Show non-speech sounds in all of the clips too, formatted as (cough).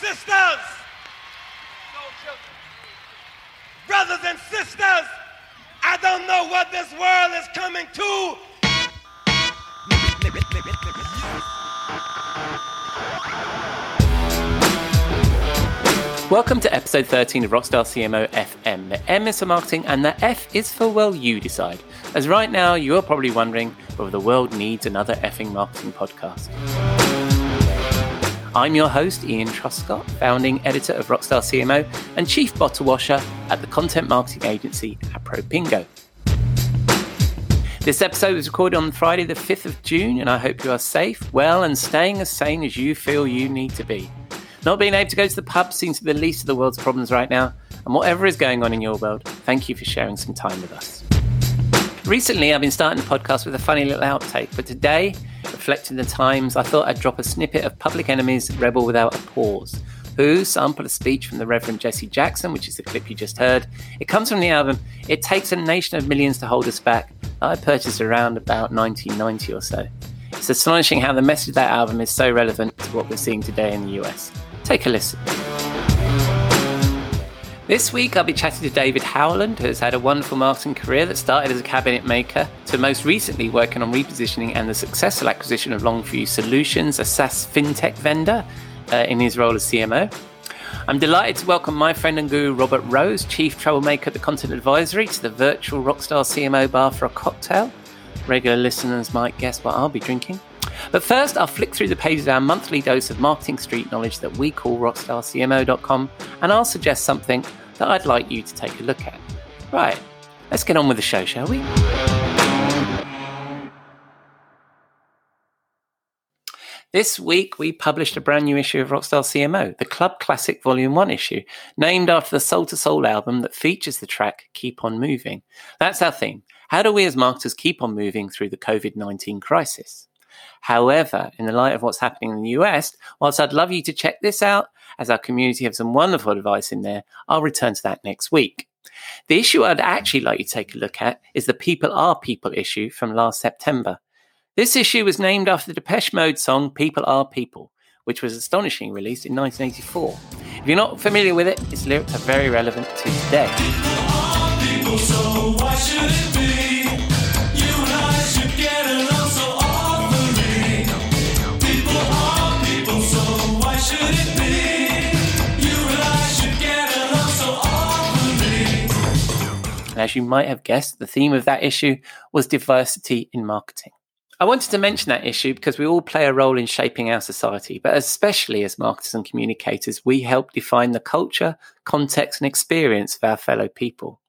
sisters, brothers and sisters, I don't know what this world is coming to. Welcome to episode 13 of Rockstar CMO FM. The M is for marketing and the F is for, well, you decide. As right now, you are probably wondering whether the world needs another effing marketing podcast. I'm your host, Ian Truscott, founding editor of Rockstar CMO and chief bottle washer at the content marketing agency Apropingo. This episode was recorded on Friday, the 5th of June, and I hope you are safe, well, and staying as sane as you feel you need to be. Not being able to go to the pub seems to be the least of the world's problems right now, and whatever is going on in your world, thank you for sharing some time with us. Recently, I've been starting the podcast with a funny little outtake, but today, reflecting the times, I thought I'd drop a snippet of Public Enemy's Rebel Without a Pause, who sampled a speech from the Reverend Jesse Jackson, which is the clip you just heard. It comes from the album It Takes a Nation of Millions to Hold Us Back, I purchased around about 1990 or so. It's astonishing how the message of that album is so relevant to what we're seeing today in the US. Take a listen. This week, I'll be chatting to David Howland, who has had a wonderful marketing career that started as a cabinet maker to most recently working on repositioning and the successful acquisition of Longview Solutions, a SaaS fintech vendor, uh, in his role as CMO. I'm delighted to welcome my friend and guru Robert Rose, Chief Troublemaker at the Content Advisory, to the virtual Rockstar CMO bar for a cocktail. Regular listeners might guess what I'll be drinking. But first, I'll flick through the pages of our monthly dose of marketing street knowledge that we call rockstarcmo.com, and I'll suggest something that I'd like you to take a look at. Right, let's get on with the show, shall we? This week, we published a brand new issue of Rockstar CMO, the Club Classic Volume 1 issue, named after the Soul II Soul album that features the track Keep On Moving. That's our theme. How do we as marketers keep on moving through the COVID 19 crisis? However, in the light of what's happening in the US, whilst I'd love you to check this out, as our community have some wonderful advice in there, I'll return to that next week. The issue I'd actually like you to take a look at is the People Are People issue from last September. This issue was named after the Depeche Mode song People Are People, which was astonishingly released in 1984. If you're not familiar with it, its lyrics are very relevant to today. People, And as you might have guessed, the theme of that issue was diversity in marketing. I wanted to mention that issue because we all play a role in shaping our society, but especially as marketers and communicators, we help define the culture, context, and experience of our fellow people.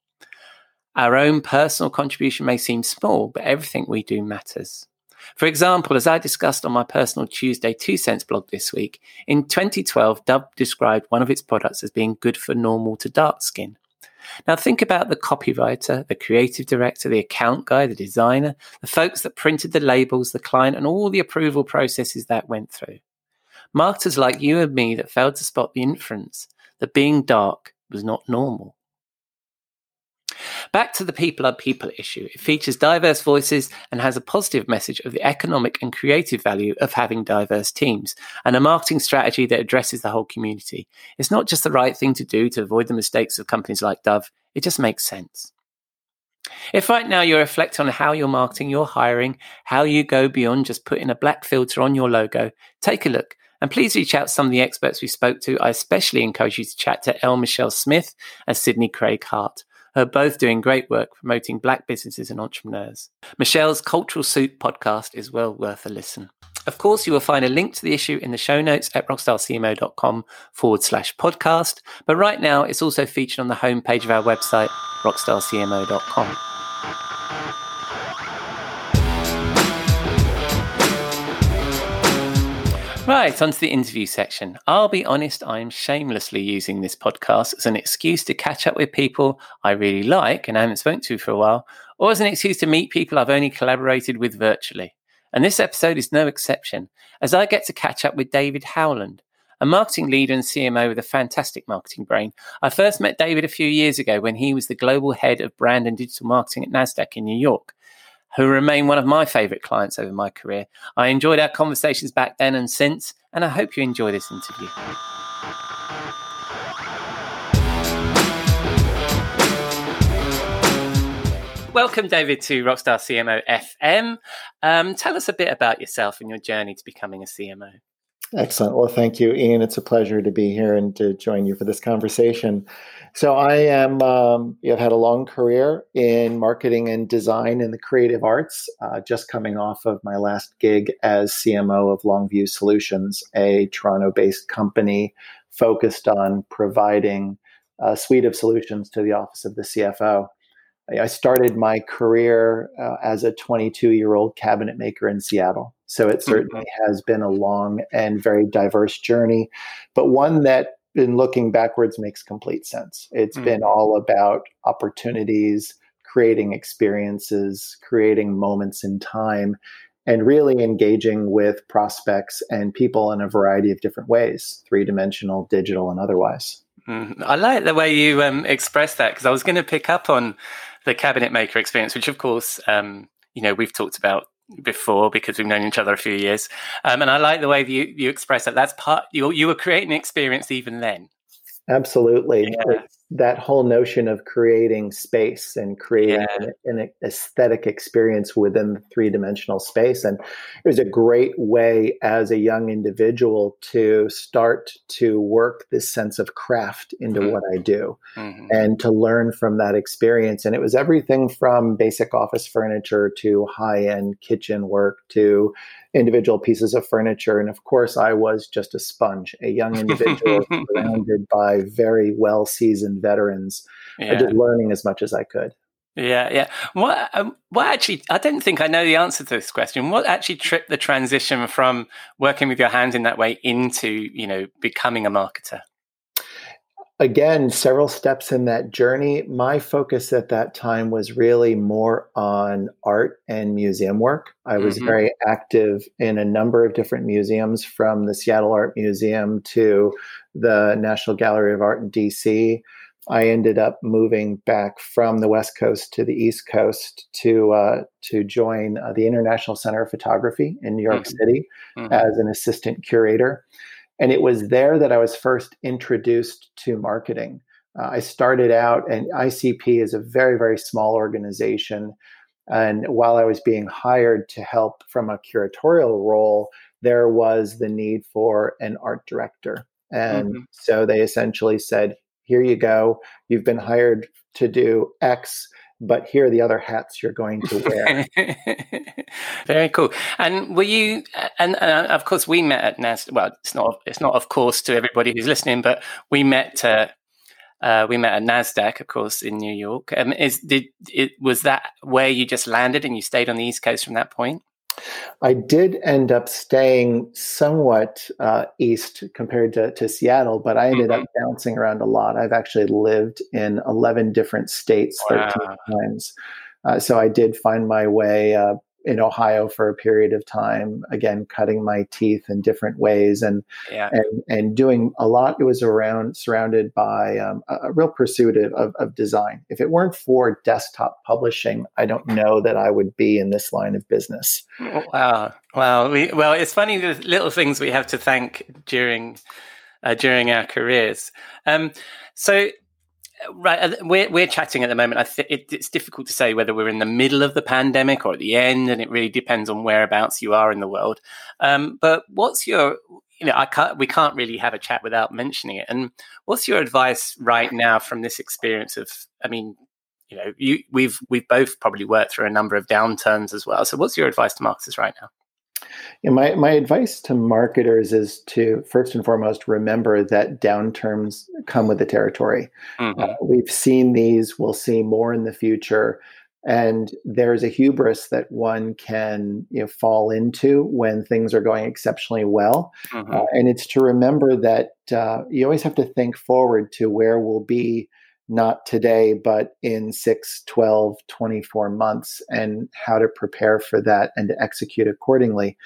Our own personal contribution may seem small, but everything we do matters. For example, as I discussed on my personal Tuesday Two Cents blog this week, in 2012, Dove described one of its products as being good for normal to dark skin. Now, think about the copywriter, the creative director, the account guy, the designer, the folks that printed the labels, the client, and all the approval processes that went through. Marketers like you and me that failed to spot the inference that being dark was not normal. Back to the people are people issue. It features diverse voices and has a positive message of the economic and creative value of having diverse teams and a marketing strategy that addresses the whole community. It's not just the right thing to do to avoid the mistakes of companies like Dove, it just makes sense. If right now you're reflecting on how you're marketing, you're hiring, how you go beyond just putting a black filter on your logo, take a look. And please reach out to some of the experts we spoke to. I especially encourage you to chat to L. Michelle Smith and Sydni Craig Hart are both doing great work promoting black businesses and entrepreneurs. Michelle's Culture Soup podcast is well worth a listen. Of course, you will find a link to the issue in the show notes at rockstarcmo.com forward slash podcast. But right now, it's also featured on the homepage of our website, rockstarcmo.com. Right, onto the interview section. I'll be honest, I'm shamelessly using this podcast as an excuse to catch up with people I really like and I haven't spoken to for a while, or as an excuse to meet people I've only collaborated with virtually. And this episode is no exception, as I get to catch up with David Howland, a marketing leader and CMO with a fantastic marketing brain. I first met David a few years ago when he was the global head of brand and digital marketing at NASDAQ in New York who remain one of my favorite clients over my career. I enjoyed our conversations back then and since, and I hope you enjoy this interview. Welcome, David, to Rockstar CMO FM. Um, tell us a bit about yourself and your journey to becoming a CMO. Excellent. Well, thank you, Ian. It's a pleasure to be here and to join you for this conversation. So, I am, um, I've had a long career in marketing and design in the creative arts, uh, just coming off of my last gig as CMO of Longview Solutions, a Toronto based company focused on providing a suite of solutions to the office of the CFO. I started my career uh, as a 22 year old cabinet maker in Seattle. So it certainly mm-hmm. has been a long and very diverse journey, but one that, in looking backwards, makes complete sense. It's mm-hmm. been all about opportunities, creating experiences, creating moments in time, and really engaging with prospects and people in a variety of different ways three dimensional, digital, and otherwise. Mm-hmm. I like the way you um, express that because I was going to pick up on the cabinet maker experience, which of course, um, you know, we've talked about before because we've known each other a few years. Um, and I like the way you, you express that. That's part, you, you were creating an experience even then. Absolutely. Yeah that whole notion of creating space and creating yeah. an, aesthetic experience within the three dimensional space. And it was a great way as a young individual to start to work this sense of craft into mm-hmm. what I do mm-hmm. and to learn from that experience. And it was everything from basic office furniture to high end kitchen work to individual pieces of furniture. And of course, I was just a sponge, a young (laughs) individual surrounded by very well seasoned veterans, yeah. just learning as much as I could. Yeah, yeah. What, um, what actually, I don't think I know the answer to this question. What actually tripped the transition from working with your hands in that way into, you know, becoming a marketer? again, several steps in that journey. My focus at that time was really more on art and museum work. I was mm-hmm. very active in a number of different museums, from the Seattle Art Museum to the National Gallery of Art in DC. I ended up moving back from the West Coast to the East Coast to uh, to join uh, the International Center of Photography in New York mm-hmm. City mm-hmm. as an assistant curator. And it was there that I was first introduced to marketing. Uh, I started out, and ICP is a very, very small organization. And while I was being hired to help from a curatorial role, there was the need for an art director. And mm-hmm. so they essentially said, Here you go. You've been hired to do X but here are the other hats you're going to (laughs) wear. Very cool. And were you? And, and, of course, we met at NAS. Well, it's not. It's not, of course, to everybody who's listening, but we met. Uh, uh, we met at Nasdaq, of course, in New York. Um, is did it was that where you just landed and you stayed on the East Coast from that point? I did end up staying somewhat uh, east compared to, to Seattle, but I ended mm-hmm. up bouncing around a lot. I've actually lived in 11 different states wow. 13 times. Uh, so I did find my way uh, in Ohio for a period of time, again, cutting my teeth in different ways and yeah. and and doing a lot. It was around surrounded by um, a, a, real pursuit of, of design. If it weren't for desktop publishing, I don't know that I would be in this line of business. Wow, wow. We, well, it's funny the little things we have to thank during uh, during our careers. Um, so Right, uh, we're we're chatting at the moment. I think it, it's difficult to say whether we're in the middle of the pandemic or at the end, and it really depends on whereabouts you are in the world. Um, but what's your, you know, I can't, we can't really have a chat without mentioning it. And what's your advice right now from this experience of? I mean, you know, you we've we've both probably worked through a number of downturns as well. So, what's your advice to marketers right now? Yeah, my, my advice to marketers is to first and foremost remember that downturns come with the territory. Mm-hmm. Uh, we've seen these, we'll see more in the future. And there's a hubris that one can you know, fall into when things are going exceptionally well. Mm-hmm. Uh, and it's to remember that uh, you always have to think forward to where we'll be not today, but in 6, 12, 24 months, and how to prepare for that and to execute accordingly.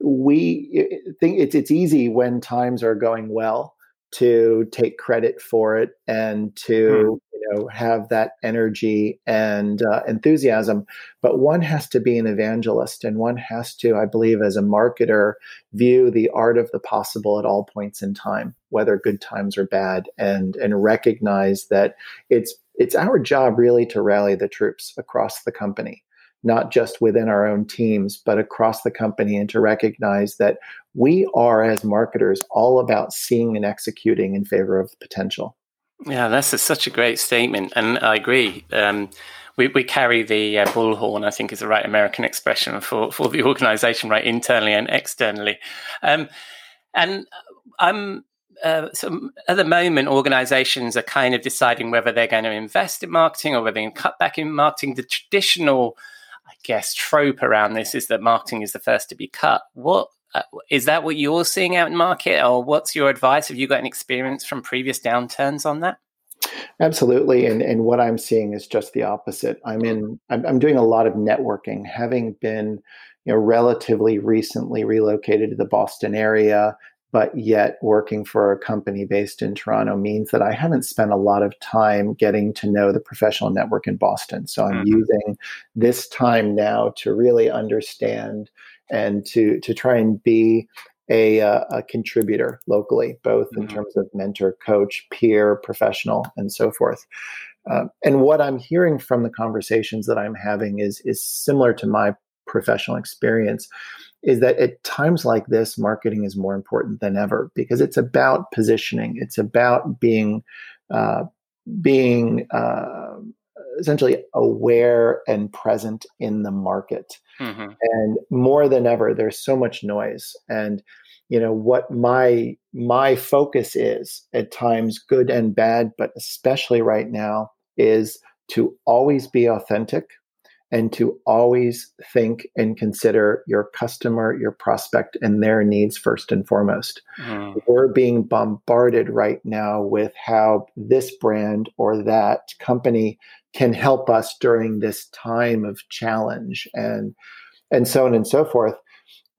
We think it's, it's easy when times are going well to take credit for it and to hmm. You know have that energy and uh, enthusiasm but one has to be an evangelist and one has to i believe as a marketer view the art of the possible at all points in time whether good times or bad and and recognize that it's it's our job really to rally the troops across the company not just within our own teams, but across the company, and to recognize that we are, as marketers, all about seeing and executing in favor of potential. Yeah, that's a, such a great statement, and I agree. Um, we, we carry the uh, bullhorn, I think is the right American expression for, for the organization, right, internally and externally. Um, and I'm uh, so at the moment, organizations are kind of deciding whether they're going to invest in marketing or whether they can cut back in marketing. The traditional I guess, trope around this is that marketing is the first to be cut. What uh, is that? What you're seeing out in market, or what's your advice? Have you got an experience from previous downturns on that? Absolutely, and and what I'm seeing is just the opposite. I'm in. I'm, I'm doing a lot of networking, having been, you know, relatively recently relocated to the Boston area but yet working for a company based in Toronto means that I haven't spent a lot of time getting to know the professional network in Boston. So I'm mm-hmm. using this time now to really understand and to to try and be a, uh, a contributor locally, both mm-hmm. in terms of mentor, coach, peer, professional, and so forth. Uh, and what I'm hearing from the conversations that I'm having is is similar to my professional experience is that at times like this, marketing is more important than ever because it's about positioning. It's about being uh, being uh, essentially aware and present in the market. Mm-hmm. And more than ever, there's so much noise. And you know what my my focus is at times, good and bad, but especially right now, is to always be authentic and to always think and consider your customer, your prospect, and their needs first and foremost. Mm. We're being bombarded right now with how this brand or that company can help us during this time of challenge and and so on and so forth.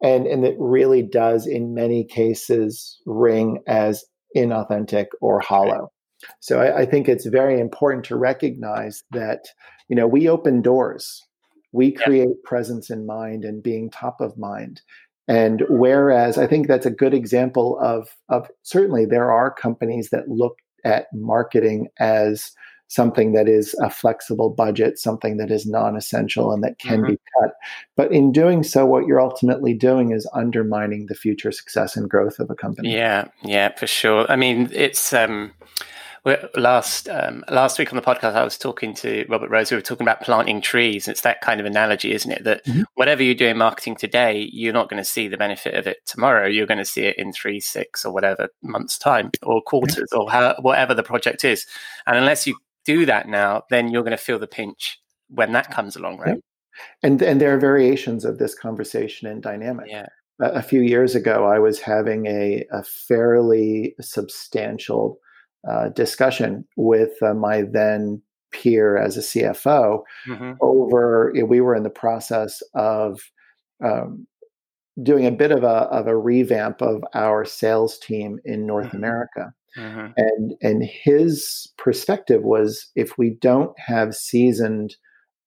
And, and it really does, in many cases, ring as inauthentic or hollow. So I, I think it's very important to recognize that you know we open doors. We create yeah. presence in mind and being top of mind. And whereas i think that's a good example of of certainly there are companies that look at marketing as something that is a flexible budget something that is non-essential and that can mm-hmm. be cut. But in doing so what you're ultimately doing is undermining the future success and growth of a company. Yeah yeah for sure. I mean it's um last um, last week on the podcast, I was talking to Robert Rose. We were talking about planting trees. It's that kind of analogy, isn't it? That mm-hmm. whatever you do in marketing today, you're not going to see the benefit of it tomorrow. You're going to see it in three, six, or whatever months' time, or quarters, or how, whatever the project is. And unless you do that now, then you're going to feel the pinch when that comes along, right? Yeah. And and there are variations of this conversation and dynamic. Yeah a few years ago, I was having a, a fairly substantial uh, discussion with uh, my then peer as a CFO mm-hmm. over, we were in the process of um, doing a bit of a, of a revamp of our sales team in North mm-hmm. America. Mm-hmm. And, and his perspective was if we don't have seasoned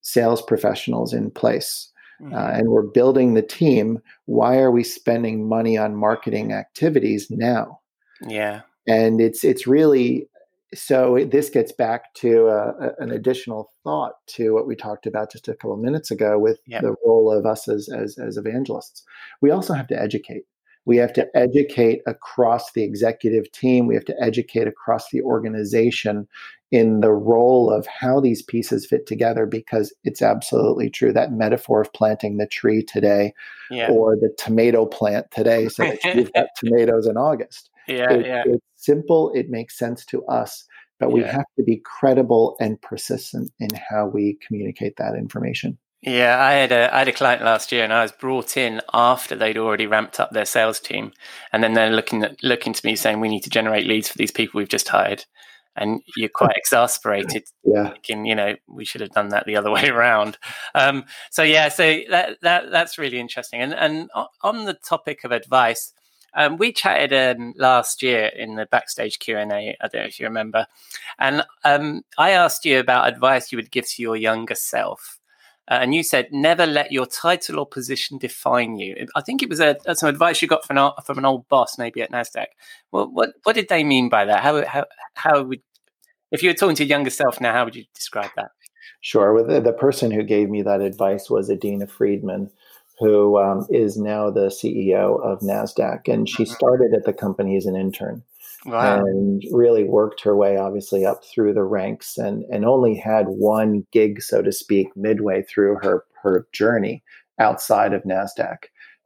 sales professionals in place, uh, mm-hmm. and we're building the team. Why are we spending money on marketing activities now? Yeah and it's it's really so this gets back to uh, an additional thought to what we talked about just a couple of minutes ago with yep. the role of us as, as, as evangelists. We also have to educate. We have to educate across the executive team. We have to educate across the organization in the role of how these pieces fit together because it's absolutely true. That metaphor of planting the tree today yeah. or the tomato plant today so that you've (laughs) got tomatoes in August. Yeah, it, yeah. It's simple. It makes sense to us, but yeah. we have to be credible and persistent in how we communicate that information. Yeah, I had a I had a client last year, and I was brought in after they'd already ramped up their sales team, and then they're looking at looking to me saying, "We need to generate leads for these people we've just hired." and you're quite (laughs) exasperated yeah thinking you know we should have done that the other way around um, so yeah so that, that that's really interesting and and on the topic of advice Um, we chatted um, last year in the backstage Q and A. I don't know if you remember, and um, I asked you about advice you would give to your younger self. Uh, and you said, "Never let your title or position define you." I think it was a, some advice you got from an, from an old boss, maybe at Nasdaq. Well, what what did they mean by that? How how how would if you were talking to your younger self now, how would you describe that? Sure. Well, the, the person who gave me that advice was Adina Friedman, who um, is now the CEO of NASDAQ. And she Mhm. started at the company as an intern Wow. and really worked her way, obviously, up through the ranks and, and only had one gig, so to speak, midway through her, her journey outside of NASDAQ.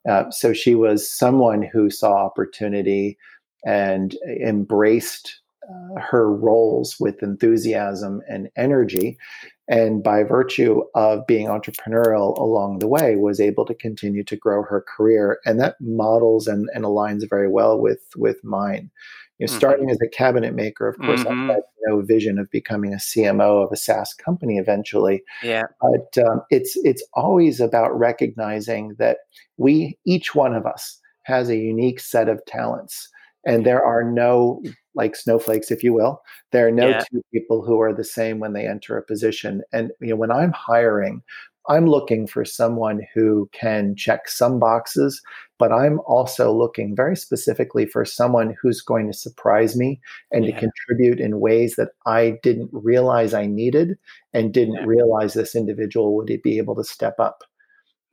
Uh, so she was someone who saw opportunity and embraced uh, her roles with enthusiasm and energy and by virtue of being entrepreneurial along the way was able to continue to grow her career and that models and, and aligns very well with with mine you know, Mhm. starting as a cabinet maker of course Mhm. i had no vision of becoming a cmo of a saas company eventually Yeah. but um, it's it's always about recognizing that we each one of us has a unique set of talents and there are no like snowflakes if you will there are no Yeah. two people who are the same when they enter a position and you know when i'm hiring i'm looking for someone who can check some boxes but i'm also looking very specifically for someone who's going to surprise me and Yeah. to contribute in ways that i didn't realize i needed and didn't Yeah. realize this individual would be able to step up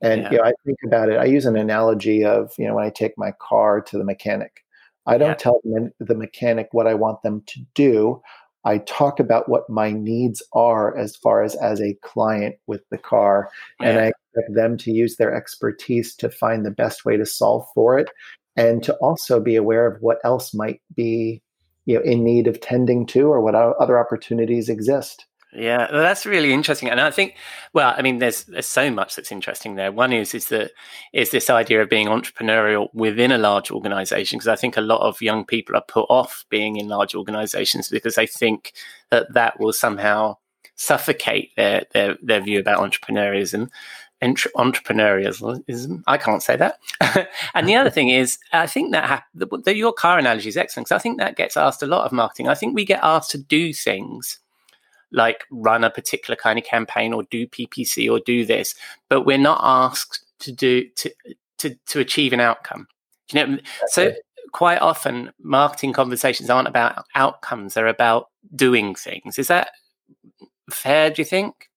and Yeah. you know, I think about it. I use an analogy of you know when I take my car to the mechanic, I don't Yeah. tell the the mechanic what I want them to do. I talk about what my needs are as far as as a client with the car, and I expect them to use their expertise to find the best way to solve for it, and to also be aware of what else might be you know in need of tending to or what other opportunities exist. Yeah, well, that's really interesting, and I think, well, I mean, there's there's so much that's interesting there. One is is that is this idea of being entrepreneurial within a large organization because I think a lot of young people are put off being in large organizations because they think that that will somehow suffocate their their, their view about entrepreneurism. Entre- entrepreneurialism. I can't say that. (laughs) and the other thing is, I think that the, the, your car analogy is excellent because I think that gets asked a lot of marketing. I think we get asked to do things like run a particular kind of campaign or do PPC or do this, but we're not asked to do to to to achieve an outcome. Do you know, so quite often marketing conversations aren't about outcomes; they're about doing things. Is that fair? Do you think?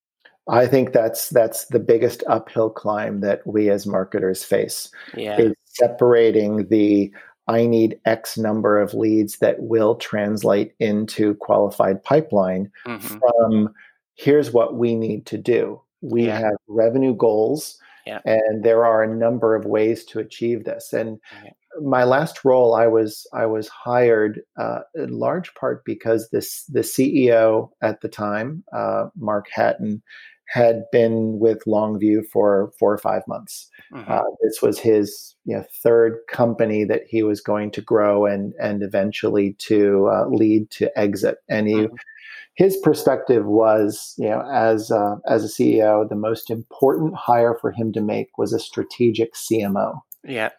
I think that's that's the biggest uphill climb that we as marketers face. Yeah, is separating the I need X number of leads that will translate into qualified pipeline hmm from here's what we need to do. We Yeah. have revenue goals, Yeah. and there are a number of ways to achieve this. And Yeah. my last role, I was I was hired uh, in large part because this the CEO at the time, uh, Mark Hatton, had been with Longview for four or five months. Mhm. Uh, this was his you know, third company that he was going to grow and and eventually to uh, lead to exit. And he, Mhm. his perspective was, you know, as uh, as a CEO, the most important hire for him to make was a strategic CMO. yeah,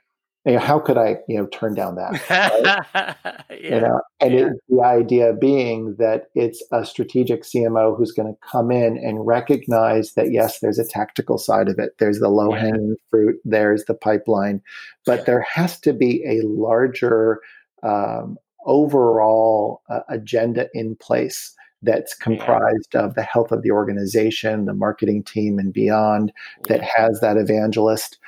You know, how could I, you know, turn down that? (laughs) You yeah, know, and Yeah. it, the idea being that it's a strategic CMO who's going to come in and recognize that yes, there's a tactical side of it. There's the low hanging fruit. There's the pipeline, but there has to be a larger um, overall uh, agenda in place that's comprised of the health of the organization, the marketing team, and beyond that has that evangelist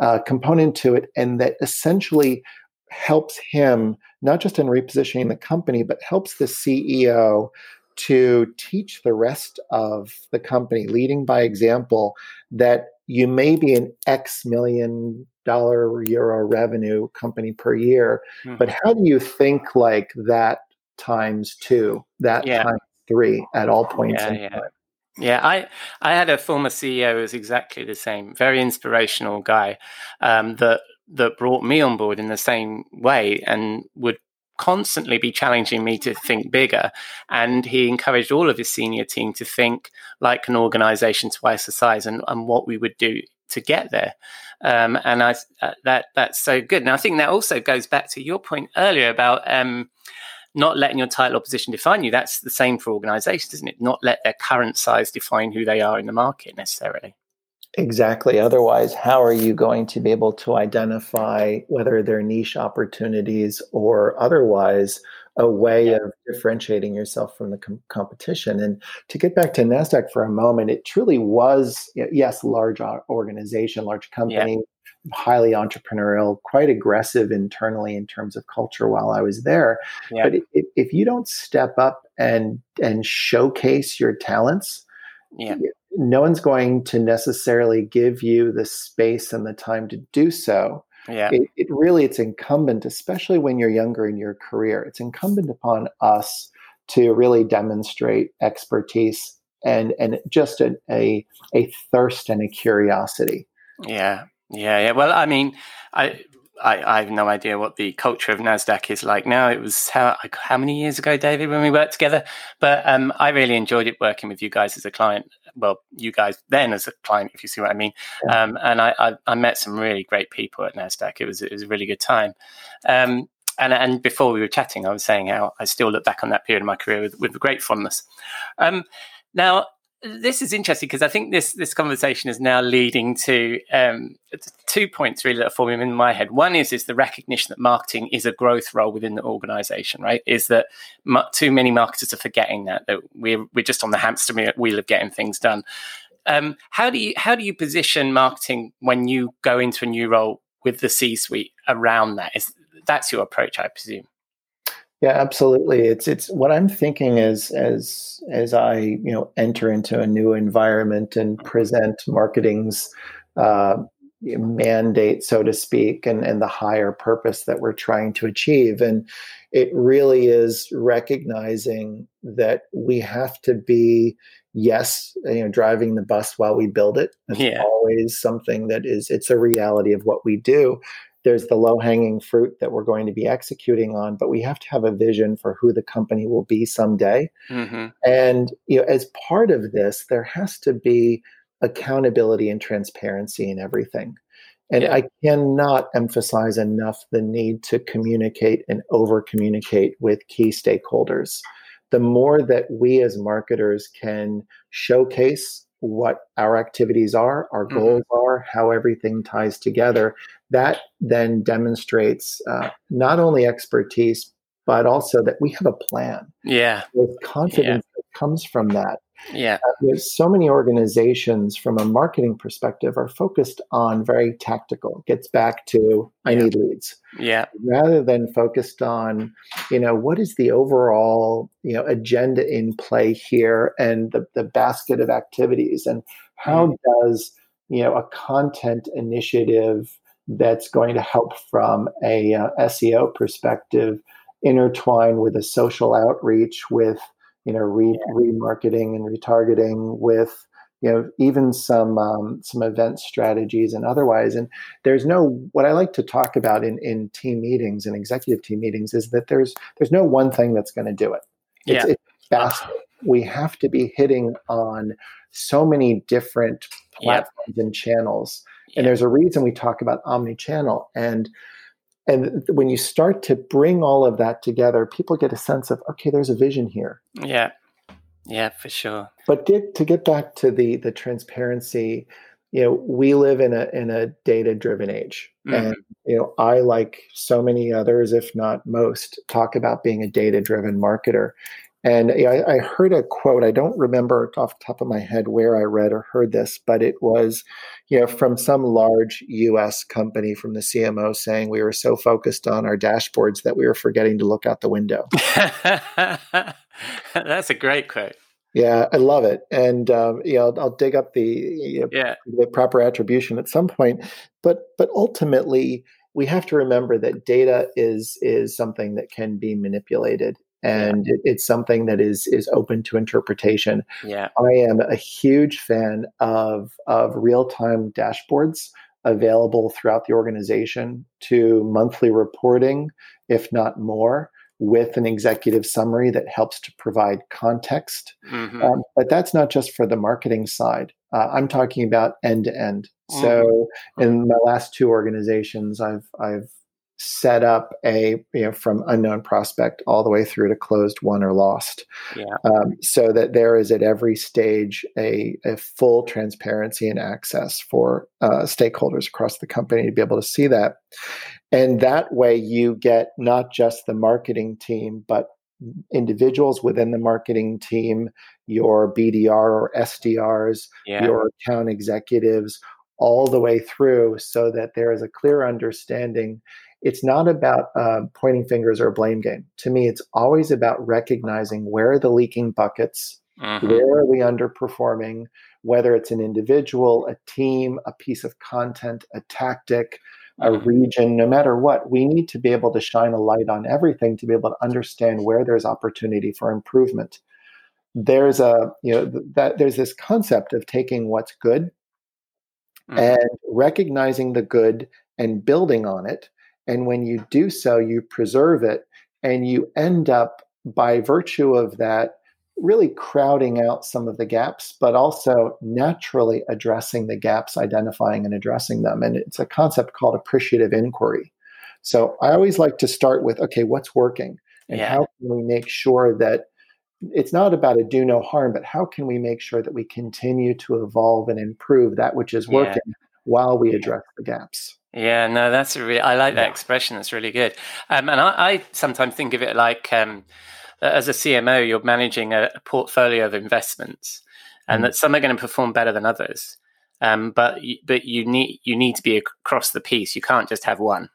uh, component to it, and that essentially helps him not just in repositioning the company, but helps the CEO to teach the rest of the company, leading by example, that you may be an X million dollar euro revenue company per year, Mhm. but how do you think like that times two, that Yeah. times three at all points Yeah, in yeah. time? Yeah, I I had a former CEO who was exactly the same, very inspirational guy um, that that brought me on board in the same way and would constantly be challenging me to think bigger. And he encouraged all of his senior team to think like an organization twice the size and, and what we would do to get there. Um, and I uh, that that's so good. And I think that also goes back to your point earlier about um, not letting your title or position define you. That's the same for organizations, isn't it? Not let their current size define who they are in the market necessarily. Exactly. Otherwise, how are you going to be able to identify whether they're niche opportunities or otherwise a way Yeah. of differentiating yourself from the com- competition? And to get back to NASDAQ for a moment, it truly was, yes, large organization, large company, highly entrepreneurial, quite aggressive internally in terms of culture while I was there. Yeah. But if, if you don't step up and and showcase your talents, Yeah. no one's going to necessarily give you the space and the time to do so. Yeah. It, it really it's incumbent, especially when you're younger in your career, it's incumbent upon us to really demonstrate expertise and and just a a, a thirst and a curiosity. Yeah, yeah, yeah. Well, I mean, I, I, I have no idea what the culture of Nasdaq is like now. It was how how many years ago, David, when we worked together. But um, I really enjoyed it working with you guys as a client. Well, you guys then as a client, if you see what I mean. Yeah. Um, and I, I, I met some really great people at Nasdaq. It was it was a really good time. Um, and and before we were chatting, I was saying how I still look back on that period of my career with, with great fondness. Um, now, this is interesting because I think this this conversation is now leading to um, two points really that are forming in my head. One is is the recognition that marketing is a growth role within the organization. Right? Is that too many marketers are forgetting that that we're we're just on the hamster wheel of getting things done. Um, how do you how do you position marketing when you go into a new role with the C suite around that? Is that's your approach, I presume? Yeah, absolutely. It's it's what I'm thinking is as as I you know enter into a new environment and present marketing's uh, mandate, so to speak, and and the higher purpose that we're trying to achieve. And it really is recognizing that we have to be yes, you know, driving the bus while we build it. It's Yeah. always something that is it's a reality of what we do there's the low hanging fruit that we're going to be executing on, but we have to have a vision for who the company will be someday. hmm And you know, as part of this, there has to be accountability and transparency in everything. And Yeah. I cannot emphasize enough the need to communicate and over communicate with key stakeholders. The more that we as marketers can showcase what our activities are, our Mhm. goals are, how everything ties together, that then demonstrates uh, not only expertise, but also that we have a plan Yeah, with confidence that comes from that. Yeah, There's so many organizations from a marketing perspective are focused on very tactical. It gets back to I Yeah. need leads yeah, rather than focused on, you know, what is the overall, you know, agenda in play here and the, the basket of activities and how does, you know, a content initiative that's going to help from a uh, SEO perspective intertwine with a social outreach with, you know, re- remarketing and retargeting with, you know, even some um, some event strategies and otherwise. And there's no what I like to talk about in in team meetings and executive team meetings is that there's there's no one thing that's going to do it. It's, Yeah. it's basket. We have to be hitting on so many different Yeah. platforms and channels. Yeah. And there's a reason we talk about omni-channel. And and when you start to bring all of that together, people get a sense of okay, there's a vision here. yeah, yeah, for sure. But get, to get back to the the transparency, you know, we live in a in a data driven age, Mhm. and you know, I like so many others, if not most, talk about being a data driven marketer. And I, I heard a quote. I don't remember off the top of my head where I read or heard this, but it was, you know, from some large U.S. company from the CMO saying we were so focused on our dashboards that we were forgetting to look out the window. (laughs) That's a great quote. Yeah, I love it, and um, you know, I'll, I'll dig up the you know, Yeah, the proper attribution at some point. But but ultimately, we have to remember that data is is something that can be manipulated, and it, it's something that is is open to interpretation. yeah, I am a huge fan of of real time dashboards available throughout the organization to monthly reporting, if not more, with an executive summary that helps to provide context. hmm Um, but that's not just for the marketing side. Uh, I'm talking about end to end. So in my last two organizations, I've I've set up a you know from unknown prospect all the way through to closed won or lost Yeah. um, so that there is at every stage a, a full transparency and access for uh, stakeholders across the company to be able to see that and that way you get not just the marketing team but individuals within the marketing team your bdr or sdrs Yeah. your account executives all the way through so that there is a clear understanding it's not about uh, pointing fingers or a blame game to me it's always about recognizing where are the leaking buckets Mhm. where are we underperforming whether it's an individual a team a piece of content a tactic a Mhm. region no matter what we need to be able to shine a light on everything to be able to understand where there's opportunity for improvement there's a you know th- that there's this concept of taking what's good Mhm. and recognizing the good and building on it and when you do so you preserve it and you end up by virtue of that really crowding out some of the gaps but also naturally addressing the gaps identifying and addressing them and it's a concept called appreciative inquiry so i always like to start with okay what's working and Yeah. how can we make sure that it's not about a do no harm but how can we make sure that we continue to evolve and improve that which is Yeah. working while we address the gaps Yeah, no, that's a really. I like that Yeah. expression. That's really good. Um, and I, I sometimes think of it like, um, as a CMO, you're managing a, a portfolio of investments, and Mm. that some are going to perform better than others. Um, but but you need you need to be across the piece. You can't just have one.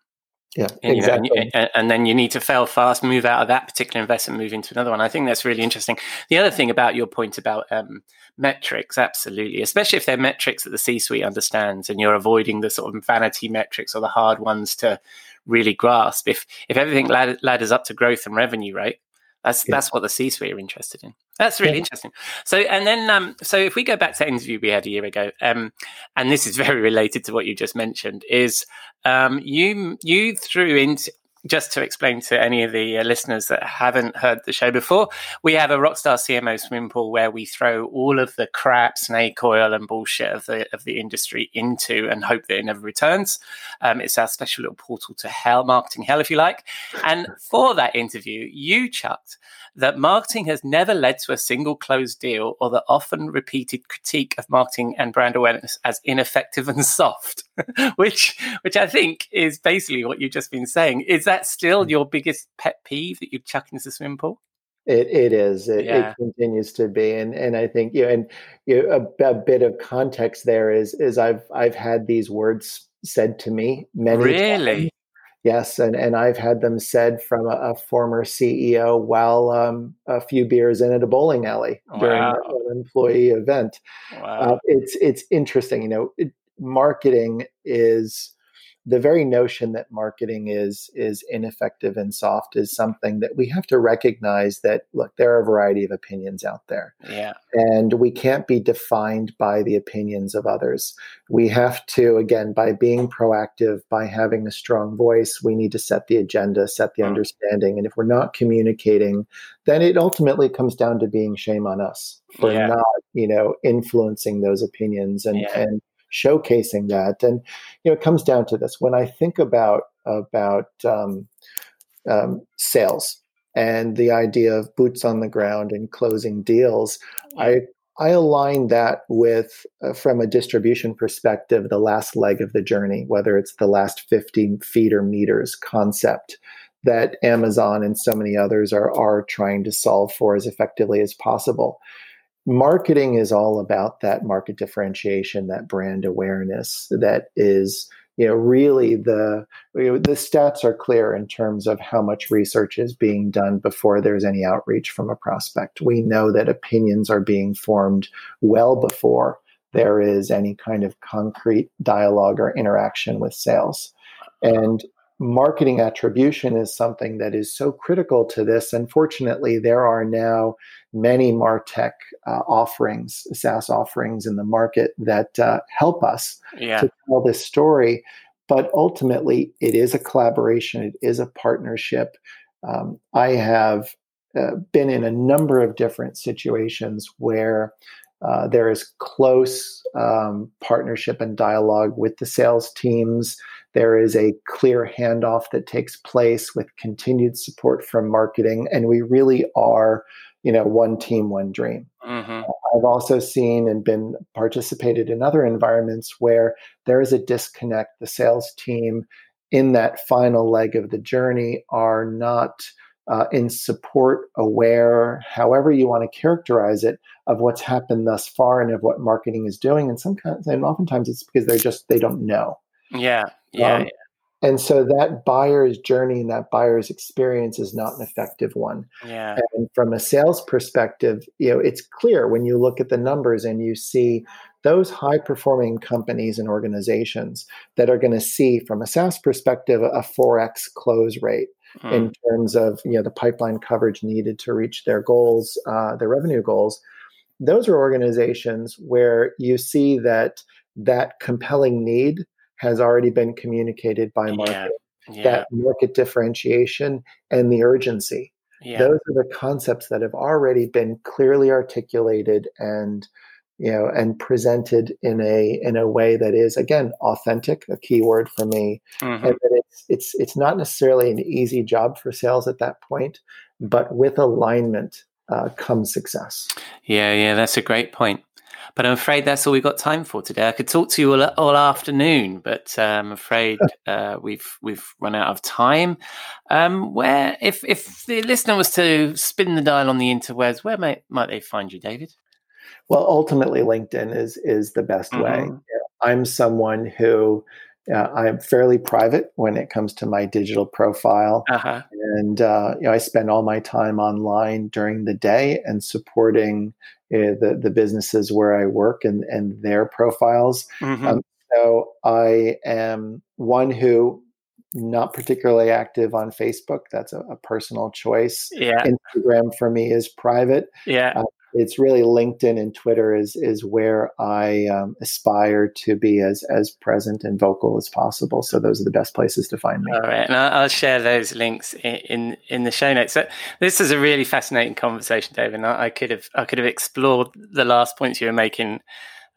Yeah And, you know, and, exactly and, and then you need to fail fast, move out of that particular investment, move into another one. I think that's really interesting. The other thing about your point about um, metrics, absolutely, especially if they're metrics that the C-suite understands, and you're avoiding the sort of vanity metrics or the hard ones to really grasp. If if everything ladders up to growth and revenue, right? That's Yeah. that's what the C-suite are interested in. That's really Yeah. interesting. So and then um, so if we go back to the interview we had a year ago, um, and this is (laughs) very related to what you just mentioned, is um, you you threw into just to explain to any of the uh, listeners that haven't heard the show before, we have a Rockstar CMO swimming pool where we throw all of the crap, snake oil, and bullshit of the of the industry into and hope that it never returns. Um, it's our special little portal to hell, marketing hell, if you like. And for that interview, you chucked that marketing has never led to a single closed deal or the often repeated critique of marketing and brand awareness as ineffective and (laughs) soft, (laughs) which which I think is basically what you've just been saying. Is that still your biggest pet peeve that you chuck into the swim pool? It it is. It, Yeah. it continues to be, and and I think you know, and you know, a, a bit of context there is is I've I've had these words said to me many Really? times. Yes, and and I've had them said from a, a former CEO while um, a few beers in at a bowling alley during Wow. an employee event. Wow. Uh, it's it's interesting, you know. It, marketing is the very notion that marketing is is ineffective and soft is something that we have to recognize that look there are a variety of opinions out there yeah. and we can't be defined by the opinions of others we have to again by being proactive by having a strong voice we need to set the agenda set the Mm. understanding and if we're not communicating then it ultimately comes down to being shame on us for Yeah. not you know influencing those opinions and Yeah. and showcasing that. And you know it comes down to this. When i think about about um, um, sales and the idea of boots on the ground and closing deals i i align that with uh, from a distribution perspective the last leg of the journey whether it's the last 50 feet or meters concept that amazon and so many others are are trying to solve for as effectively as possible marketing is all about that market differentiation that brand awareness that is you know really the you know, the stats are clear in terms of how much research is being done before there's any outreach from a prospect. We know that opinions are being formed well before there is any kind of concrete dialogue or interaction with sales. And marketing attribution is something that is so critical to this unfortunately there are now many martech uh, offerings saas offerings in the market that uh, help us Yeah. to tell this story. But ultimately, it is a collaboration, it is a partnership. Um, I have uh, been in a number of different situations where Uh, there is close um, partnership and dialogue with the sales teams. There is a clear handoff that takes place with continued support from marketing, and we really are, you know, one team, one dream. hmm I've also seen and been participated in other environments where there is a disconnect. The sales team in that final leg of the journey are not uh, in support, aware, however you want to characterize it, of what's happened thus far and of what marketing is doing. And sometimes, and oftentimes, it's because they're just they don't know. Yeah. Yeah. Um, And so that buyer's journey and that buyer's experience is not an effective one. yeah. And from a sales perspective, you know, it's clear when you look at the numbers and you see those high performing companies and organizations that are going to see from a SaaS perspective a 4x close rate Mm. in terms of you know the pipeline coverage needed to reach their goals, uh, their revenue goals. Those are organizations where you see that that compelling need has already been communicated by market, yeah. that market differentiation and the urgency yeah. those are the concepts that have already been clearly articulated and you know and presented in a in a way that is again authentic a key word for me Mhm. and that it's it's it's not necessarily an easy job for sales at that point but with alignment uh, comes success Yeah, yeah, that's a great point. But I'm afraid that's all we've got time for today. I could talk to you all, all afternoon, but uh, I'm afraid (laughs) uh, we've we've run out of time. Um, where if if the listener was to spin the dial on the interwebs, where might might they find you, David? well ultimately linkedin is is the best way Mhm. You know, i'm someone who uh, i'm fairly private when it comes to my digital profile Uh huh. and uh, you know I spend all my time online during the day and supporting the the businesses where I work and and their profiles. hmm Um, So I am one who not particularly active on Facebook. That's a, a personal choice. yeah, Instagram for me is private. yeah. uh, It's really LinkedIn and Twitter is is where I um, aspire to be as as present and vocal as possible. So those are the best places to find me. All right, and I'll, share those links in, in the show notes. So this is a really fascinating conversation, David. I could have I could have explored the last points you were making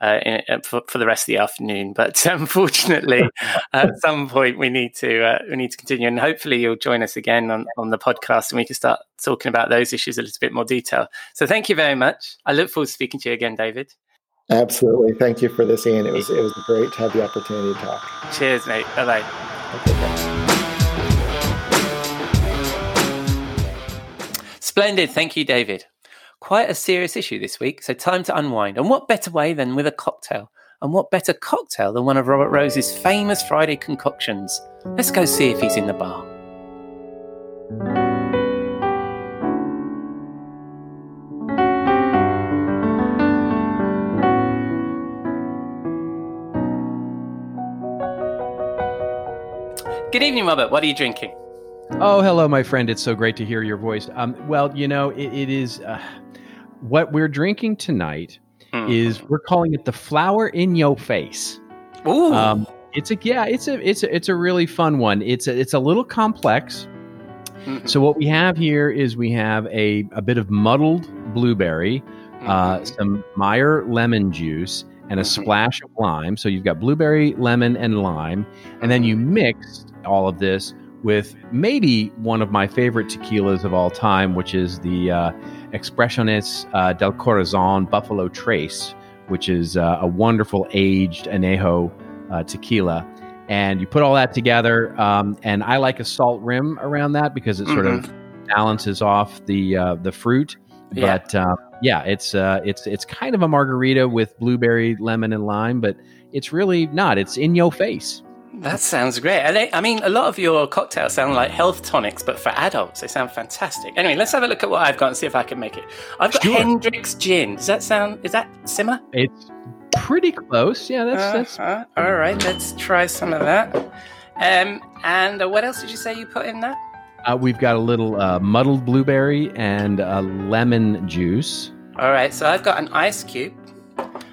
uh, in, uh, for, for the rest of the afternoon, but (laughs) unfortunately, (laughs) at some point we need to uh, we need to continue. And hopefully, you'll join us again on on the podcast, and we can start talking about those issues a little bit more detail. So, thank you very much. I look forward to speaking to you again, David. Absolutely. Thank you for this, Ian. It was it was great to have the opportunity to talk. Cheers, mate. Bye bye. Okay. Splendid. Thank you, David. Quite a serious issue this week, so time to unwind. And what better way than with a cocktail? And what better cocktail than one of Robert Rose's famous Friday concoctions? Let's go see if he's in the bar. Good evening, Robert. What are you drinking? Oh, hello, my friend. It's so great to hear your voice. Um, well, you know, it, it is uh, what we're drinking tonight Hmm. is we're calling it the flower in your face. Ooh. Um, it's a yeah, it's a it's a it's a really fun one. It's a, it's a little complex. Mhm. So what we have here is we have a a bit of muddled blueberry, uh, Mhm. some Meyer lemon juice, and a Mhm. splash of lime. So you've got blueberry, lemon, and lime, and then you mix all of this with maybe one of my favorite tequilas of all time, which is the uh, uh, del Corazon Buffalo Trace, which is uh, a wonderful aged anejo uh, tequila. And you put all that together, um, and I like a salt rim around that because it sort of balances off the uh, the fruit. Yeah. But uh, yeah, it's uh, it's it's kind of a margarita with blueberry, lemon, and lime, but it's really not. It's in your face. That sounds great. I, I mean, a lot of your cocktails sound like health tonics, but for adults. They sound fantastic. Anyway, let's have a look at what I've got and see if I can make it. I've got Sure. Hendrick's gin. Does that sound? Is that similar? It's pretty close. Yeah, that's that's Uh-huh. All right, let's try some of that. Um, and uh, what else did you say you put in that? Uh, we've got a little uh, muddled blueberry and uh, lemon juice. All right, so I've got an ice cube.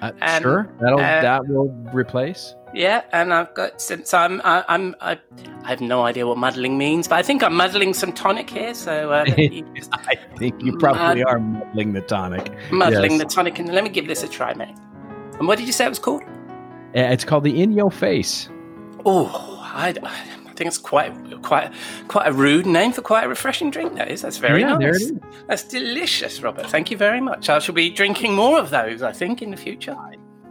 Uh, Um, sure, that'll uh, that will replace. Yeah, and I've got since I'm I, I'm I, I have no idea what muddling means, but I think I'm muddling some tonic here. So uh, (laughs) I think you probably Mud- are muddling the tonic. muddling Yes. the tonic, and let me give this a try, mate. And what did you say it was called? Uh, It's called the In Your Face. Oh, I, I think it's quite quite quite a rude name for quite a refreshing drink. That is. That's very Yeah, nice. there it is. That's delicious, Robert. Thank you very much. I shall be drinking more of those. I think in the future.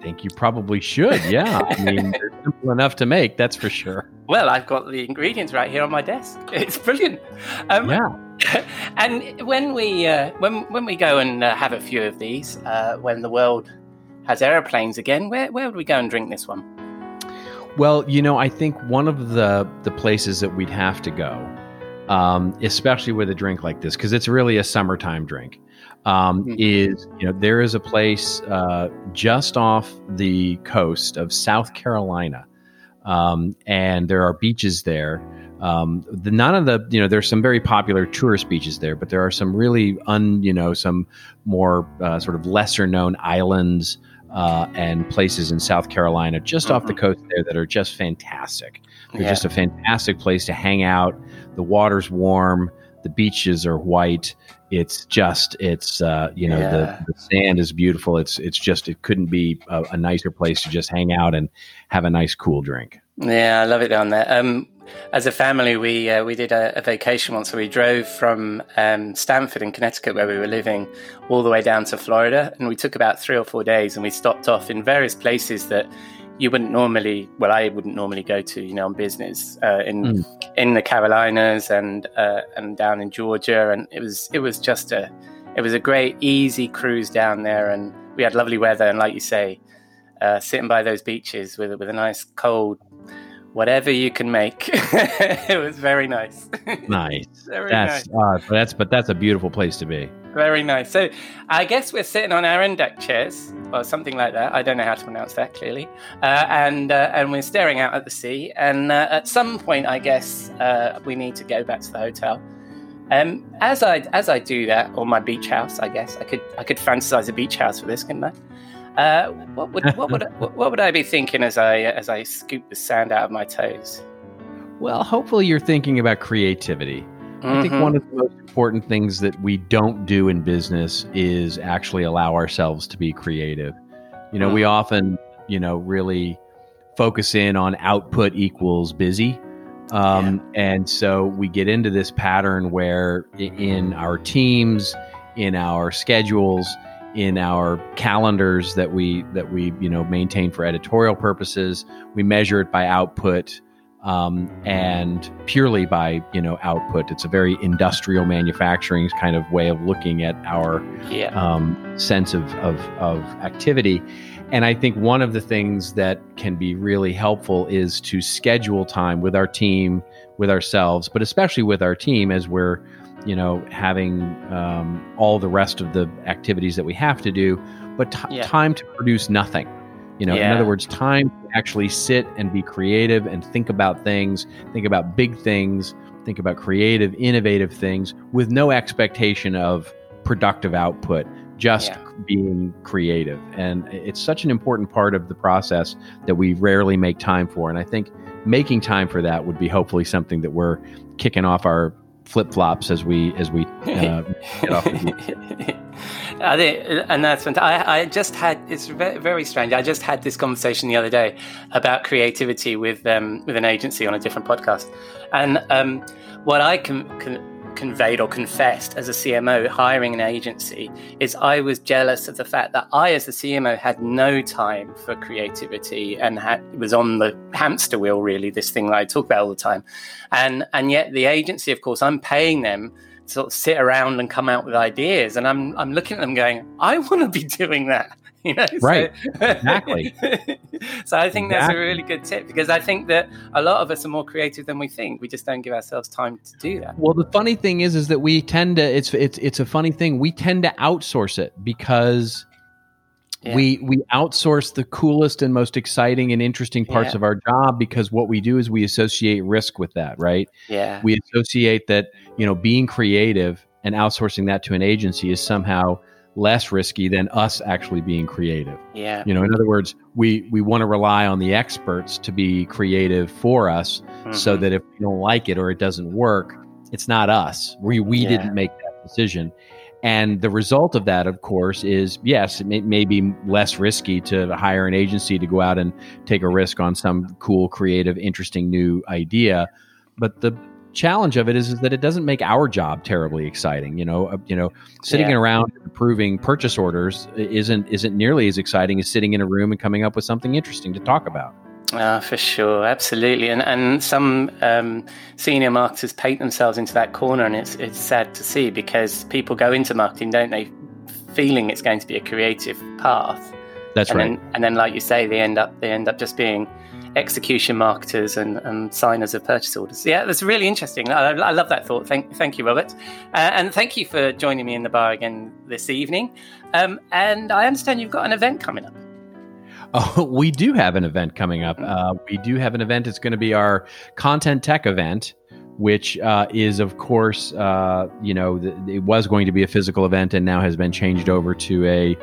Think you probably should. Yeah, I (laughs) mean, they're simple enough to make. That's for sure. Well, I've got the ingredients right here on my desk. (laughs) It's brilliant. Um, Yeah. (laughs) and when we uh, when when we go and uh, have a few of these, uh, when the world has aeroplanes again, where where would we go and drink this one? Well, you know, I think one of the the places that we'd have to go, um, especially with a drink like this, because it's really a summertime drink, um, Mhm. is you know there is a place uh, just off the coast of South Carolina, um, and there are beaches there. Um, the, none of the you know there's some very popular tourist beaches there, but there are some really un you know some more uh, sort of lesser known islands uh, and places in South Carolina, just off the coast there, that are just fantastic. They're Yeah. just a fantastic place to hang out. The water's warm, the beaches are white. It's just, it's uh, you know, Yeah. the, the sand is beautiful. It's, it's just, it couldn't be a, a nicer place to just hang out and have a nice cool drink. Yeah, I love it down there. Um, as a family, we uh, we did a, a vacation once. So we drove from um, Stamford in Connecticut, where we were living, all the way down to Florida, and we took about three or four days, and we stopped off in various places that you wouldn't normally, well, I wouldn't normally go to, you know, on business uh, in in the Carolinas and uh, and down in Georgia, and it was it was just a it was a great easy cruise down there, and we had lovely weather, and like you say, uh, sitting by those beaches with with a nice cold whatever you can make. (laughs) it was very nice. Nice. (laughs) very That's, nice. uh, that's, but that's a beautiful place to be. Very nice. So I guess we're sitting on our deck chairs or something like that. I don't know how to pronounce that clearly. Uh, and uh, and we're staring out at the sea. And uh, at some point, I guess uh, we need to go back to the hotel. Um, as I as I do that, or my beach house, I guess I could I could fantasize a beach house for this, couldn't I? Uh, what would what would (laughs) what, would I be thinking as I as I scoop the sand out of my toes? Well, hopefully you're thinking about creativity. I think Mhm. one of the most important things that we don't do in business is actually allow ourselves to be creative. You know, we often, you know, really focus in on output equals busy. Um, And so we get into this pattern where in our teams, in our schedules, in our calendars that we that we you know maintain for editorial purposes, we measure it by output um, and purely by you know output. It's a very industrial manufacturing kind of way of looking at our yeah. um, sense of, of of activity. And I think one of the things that can be really helpful is to schedule time with our team, with ourselves, but especially with our team as we're you know having um, all the rest of the activities that we have to do, but t- Yeah. time to produce nothing. You know, in other words, time to actually sit and be creative and think about things, think about big things, think about creative, innovative things with no expectation of productive output, just Yeah. being creative. And it's such an important part of the process that we rarely make time for. And I think making time for that would be hopefully something that we're kicking off our flip flops as we as we (laughs) uh, get off I think, and that's fantastic. I, I just had it's very, very strange. I just had this conversation the other day about creativity with um, with an agency on a different podcast, and um, what I can. con- conveyed or confessed as a CMO hiring an agency is I was jealous of the fact that I, as the CMO, had no time for creativity and had was on the hamster wheel. Really, this thing that I talk about all the time, and and yet the agency, of course, I'm paying them to sort of sit around and come out with ideas and i'm i'm looking at them going i want to be doing that (laughs) you know So- Right. Exactly. (laughs) so i think that's a really good tip because i think that a lot of us are more creative than we think we just don't give ourselves time to do that Well, the funny thing is, is that we tend to. It's it's it's a funny thing. We tend to outsource it because Yeah. we we outsource the coolest and most exciting and interesting parts Yeah. of our job because what we do is we associate risk with that, right? yeah We associate that you know being creative and outsourcing that to an agency is somehow less risky than us actually being creative. Yeah. You know, in other words, we we want to rely on the experts to be creative for us, so Mhm. that if we don't like it or it doesn't work, it's not us. We we Yeah. didn't make that decision. And the result of that, of course, is yes, it may, may be less risky to hire an agency to go out and take a risk on some cool, creative, interesting new idea. But the challenge of it is, is that it doesn't make our job terribly exciting. You know, uh, you know, sitting Yeah. around approving purchase orders isn't isn't nearly as exciting as sitting in a room and coming up with something interesting to talk about. Ah, for sure, absolutely, and and some um, senior marketers paint themselves into that corner, and it's it's sad to see because people go into marketing, don't they, feeling it's going to be a creative path, That's and right. then and then like you say, they end up they end up just being execution marketers and, and signers of purchase orders. Yeah, that's really interesting. I, I love that thought. Thank thank you, Robert, uh, and thank you for joining me in the bar again this evening. Um, and I understand you've got an event coming up. (laughs) Oh, we do have an event coming up. Uh, we do have an event. It's going to be our content tech event, which uh, is, of course, uh, you know, th- it was going to be a physical event and now has been changed over to a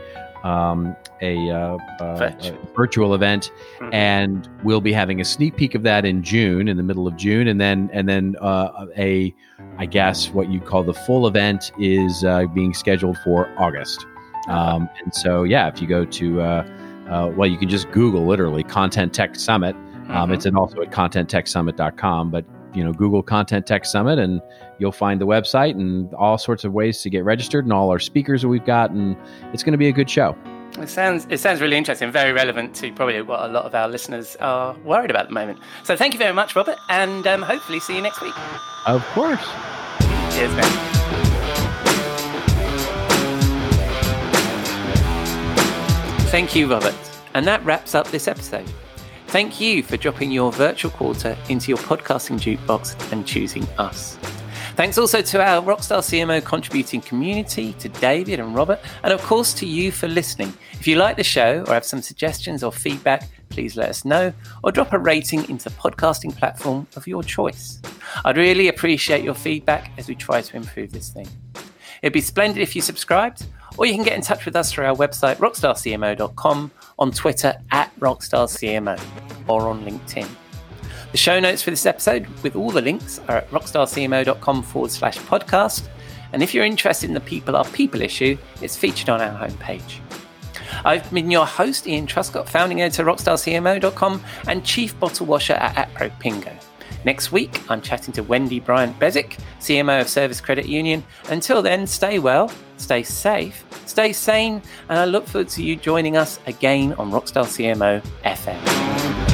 um, a, uh, uh, Virtual. a virtual event, Mhm. and we'll be having a sneak peek of that in June, in the middle of June, and then and then uh, a, I guess what you call the full event is uh, being scheduled for August. Um, and so, yeah, if you go to uh, uh, well, you can just Google literally Content Tech Summit. Um, Mhm. It's in also at contenttechsummit.com, but you know, Google Content Tech Summit, and you'll find the website and all sorts of ways to get registered, and all our speakers that we've got, and it's going to be a good show. It sounds it sounds really interesting, very relevant to probably what a lot of our listeners are worried about at the moment. So thank you very much, Robert, and um, hopefully see you next week. Of course. Cheers, man. Thank you, Robert. And that wraps up this episode. Thank you for dropping your virtual quarter into your podcasting jukebox and choosing us. Thanks also to our Rockstar CMO contributing community, to David and Robert, and of course to you for listening. If you like the show or have some suggestions or feedback, please let us know or drop a rating into the podcasting platform of your choice. I'd really appreciate your feedback as we try to improve this thing. It'd be splendid if you subscribed, or you can get in touch with us through our website, rockstarcmo.com, on Twitter at rockstarcmo, or on LinkedIn. The show notes for this episode with all the links are at rockstarcmo.com forward slash podcast. And if you're interested in the People Are People issue, it's featured on our homepage. I've been your host, Ian Truscott, founding editor at rockstarcmo.com and chief bottle washer at Apropingo. Next week, I'm chatting to Wendy Bryant Bezick, CMO of Service Credit Union. Until then, stay well, stay safe, stay sane, and I look forward to you joining us again on Rockstar CMO FM.